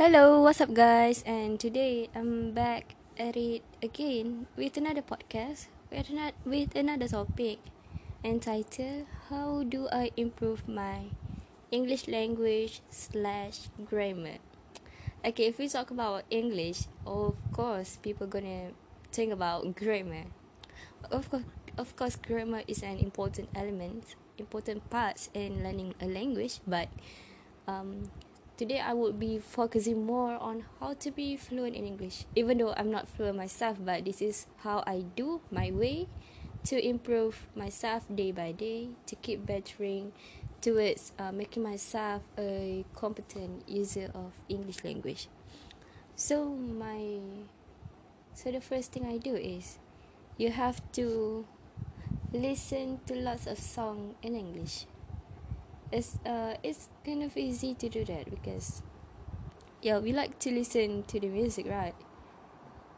Hello, what's up, guys? And today I'm back at it again with another podcast with another, with another topic entitled "How do I improve my English language slash grammar?" Okay, if we talk about English, of course, people gonna think about grammar. Of course, of course, grammar is an important element, important part in learning a language, but um, today I would be focusing more on how to be fluent in English. Even though I'm not fluent myself, but this is how I do my way to improve myself day by day, to keep bettering towards uh, making myself a competent user of English language. So my so the first thing I do is you have to listen to lots of song in English it's uh it's kind of easy to do that because yeah we like to listen to the music right?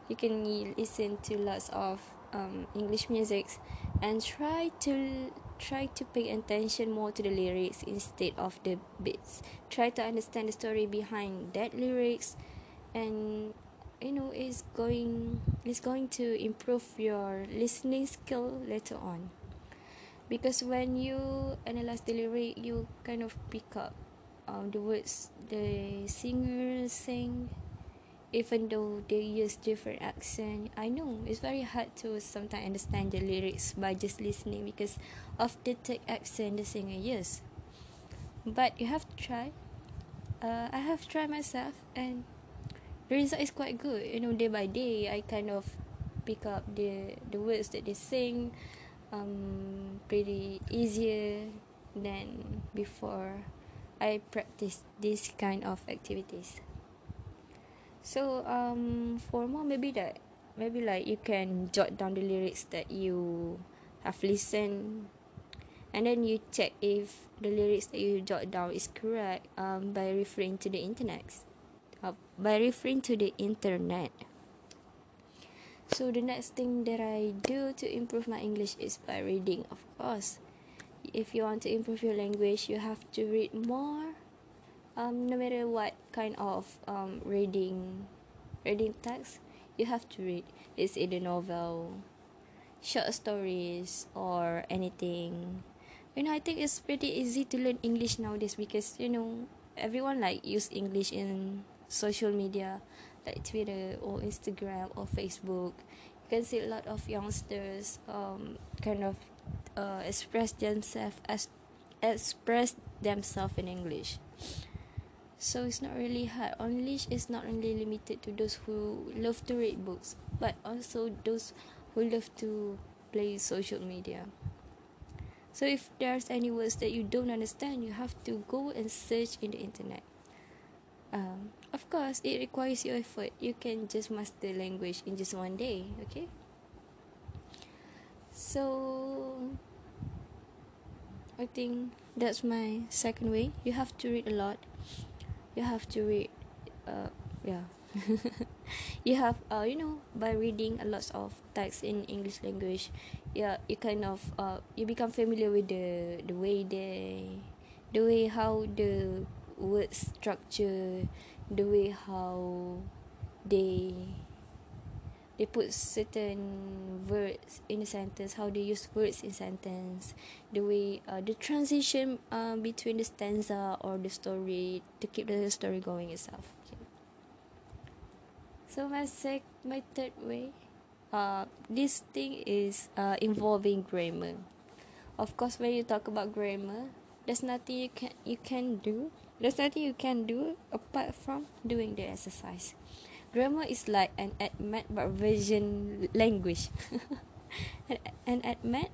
You can listen to lots of um, english musics and try to try to pay attention more to the lyrics instead of the beats. Try to understand the story behind that lyrics and you know it's going it's going to improve your listening skill later on because when you analyze the lyric you kind of pick up um, the words the singer sing even though they use different accent i know it's very hard to sometimes understand the lyrics by just listening because of the thick accent the singer uses but you have to try. Uh, i have tried myself and the result is quite good. You know day by day i kind of pick up the the words that they sing um, pretty easier than before I practice this kind of activities. So um, for more maybe that maybe like you can jot down the lyrics that you have listened and then you check if the lyrics that you jot down is correct um, by referring to the internet uh, by referring to the internet so the next thing that I do to improve my English is by reading, of course. If you want to improve your language, you have to read more. Um, no matter what kind of um, reading reading text, you have to read. It's either novel, short stories, or anything. You know, I think it's pretty easy to learn English nowadays because you know everyone like use English in social media like Twitter or Instagram or Facebook, you can see a lot of youngsters um, kind of uh, express themselves as express themselves in English. So it's not really hard. English is not only limited to those who love to read books, but also those who love to play social media. So if there's any words that you don't understand, you have to go and search in the internet. Um, of course, it requires your effort. You can just master language in just one day, okay? So, I think that's my second way. You have to read a lot. You have to read, uh, yeah. you have, uh, you know, by reading a lot of text in English language, yeah, you kind of, uh, you become familiar with the the way they, the way how the word structure the way how they they put certain words in a sentence how they use words in sentence the way uh, the transition uh, between the stanza or the story to keep the story going itself okay. so my sec my third way uh, this thing is uh, involving grammar of course when you talk about grammar there's nothing you can you can do there's nothing you can do apart from doing the exercise. Grammar is like an ADMAT but version language. an, ADMAT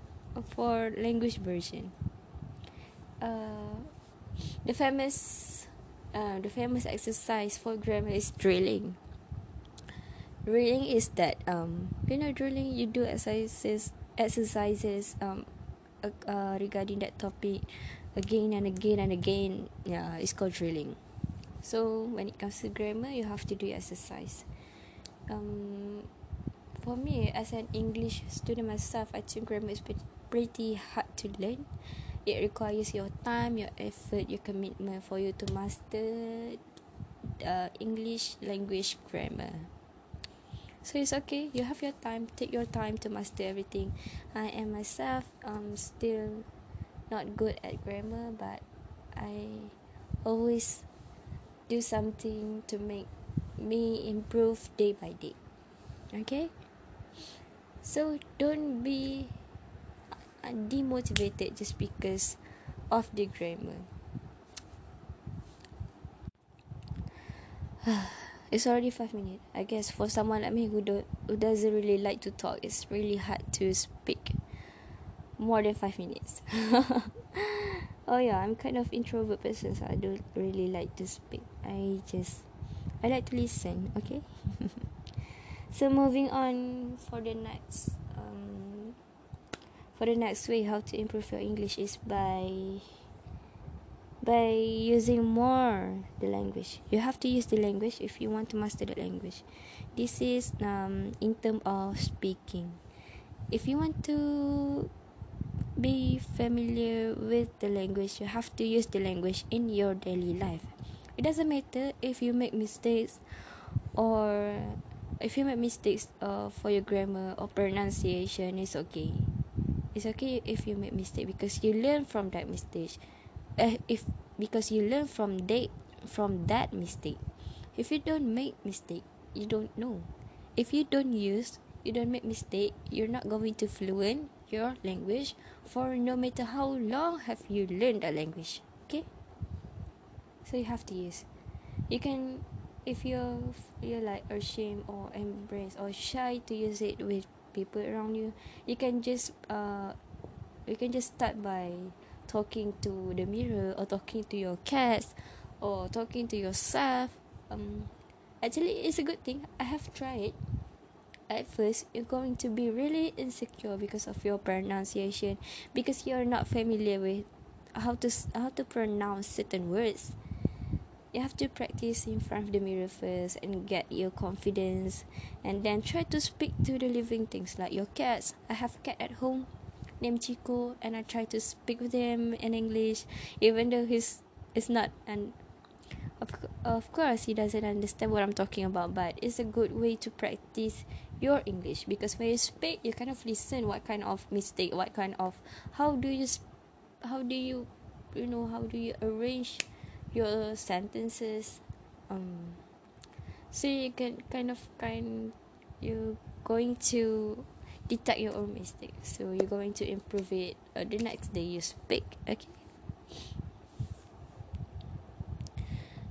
for language version. Uh, the famous uh, the famous exercise for grammar is drilling. Drilling is that um you know drilling you do exercises exercises um uh, uh, regarding that topic again and again and again yeah it's called drilling so when it comes to grammar you have to do exercise um for me as an english student myself i think grammar is pretty hard to learn it requires your time your effort your commitment for you to master uh, English language grammar. So it's okay. You have your time. Take your time to master everything. I am myself um still not good at grammar, but I always do something to make me improve day by day. Okay? So don't be demotivated just because of the grammar. it's already five minutes. I guess for someone like me who don't who doesn't really like to talk, it's really hard to speak more than five minutes. oh yeah, I'm kind of introvert person, so I don't really like to speak. I just I like to listen. Okay. so moving on for the next um for the next way how to improve your English is by by using more the language you have to use the language if you want to master the language this is um, in terms of speaking if you want to be familiar with the language. You have to use the language in your daily life. It doesn't matter if you make mistakes or if you make mistakes uh, for your grammar or pronunciation it's okay. It's okay if you make mistake because you learn from that mistake. Uh, if because you learn from that from that mistake. If you don't make mistake you don't know. If you don't use you don't make mistake you're not going to fluent your language for no matter how long have you learned a language okay? So you have to use. You can if you're you're like ashamed or embrace or shy to use it with people around you you can just uh you can just start by talking to the mirror or talking to your cats or talking to yourself. Um actually it's a good thing. I have tried at first you're going to be really insecure because of your pronunciation because you're not familiar with how to how to pronounce certain words. You have to practice in front of the mirror first and get your confidence and then try to speak to the living things like your cats. I have a cat at home named Chico and I try to speak with him in English even though he's it's not and of, of course he doesn't understand what I'm talking about but it's a good way to practice your English. Because when you speak you kind of listen what kind of mistake what kind of how do you how do you you know how do you arrange your sentences? Um so you can kind of kind you going to detect your own mistake. So you're going to improve it uh, the next day you speak okay?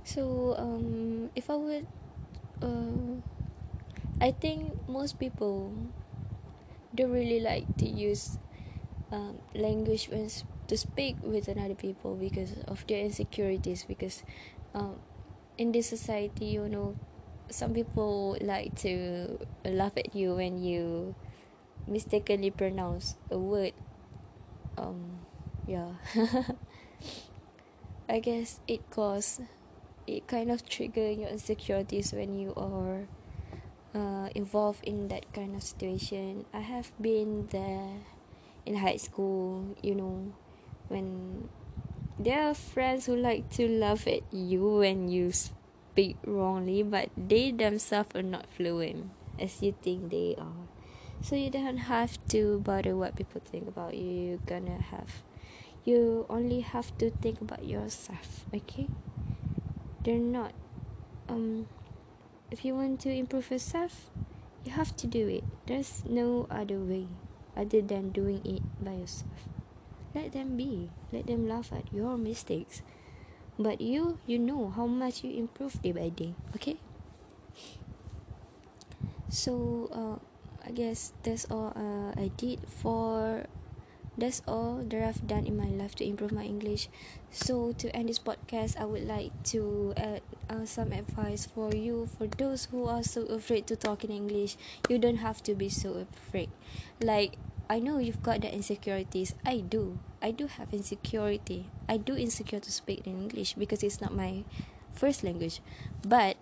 So um if i would uh, i think most people don't really like to use um, language when to speak with another people because of their insecurities because um, in this society you know some people like to laugh at you when you mistakenly pronounce a word. Um yeah. I guess it cause it kind of trigger your insecurities when you are uh, involved in that kind of situation. I have been there in high school, you know, when there are friends who like to laugh at you when you speak wrongly, but they themselves are not fluent as you think they are. So you don't have to bother what people think about you. You're gonna have you only have to think about yourself okay? They're not um if you want to improve yourself you have to do it. There's no other way other than doing it by yourself. Let them be. Let them laugh at your mistakes. But you you know how much you improve day by day okay? So uh I guess that's all uh, I did for that's all that I've done in my life to improve my English. So to end this podcast, I would like to add uh, some advice for you for those who are so afraid to talk in English. You don't have to be so afraid. Like I know you've got the insecurities. I do. I do have insecurity. I do insecure to speak in English because it's not my first language. But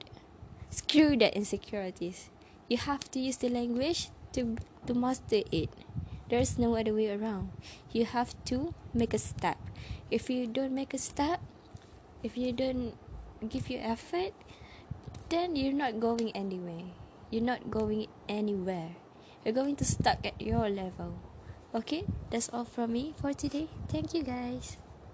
screw that insecurities you have to use the language to to master it there's no other way around. You have to make a step. If you don't make a step if you don't give your effort then you're not going anywhere. You're not going anywhere. You're going to stuck at your level. Okay? That's all from me for today. Thank you guys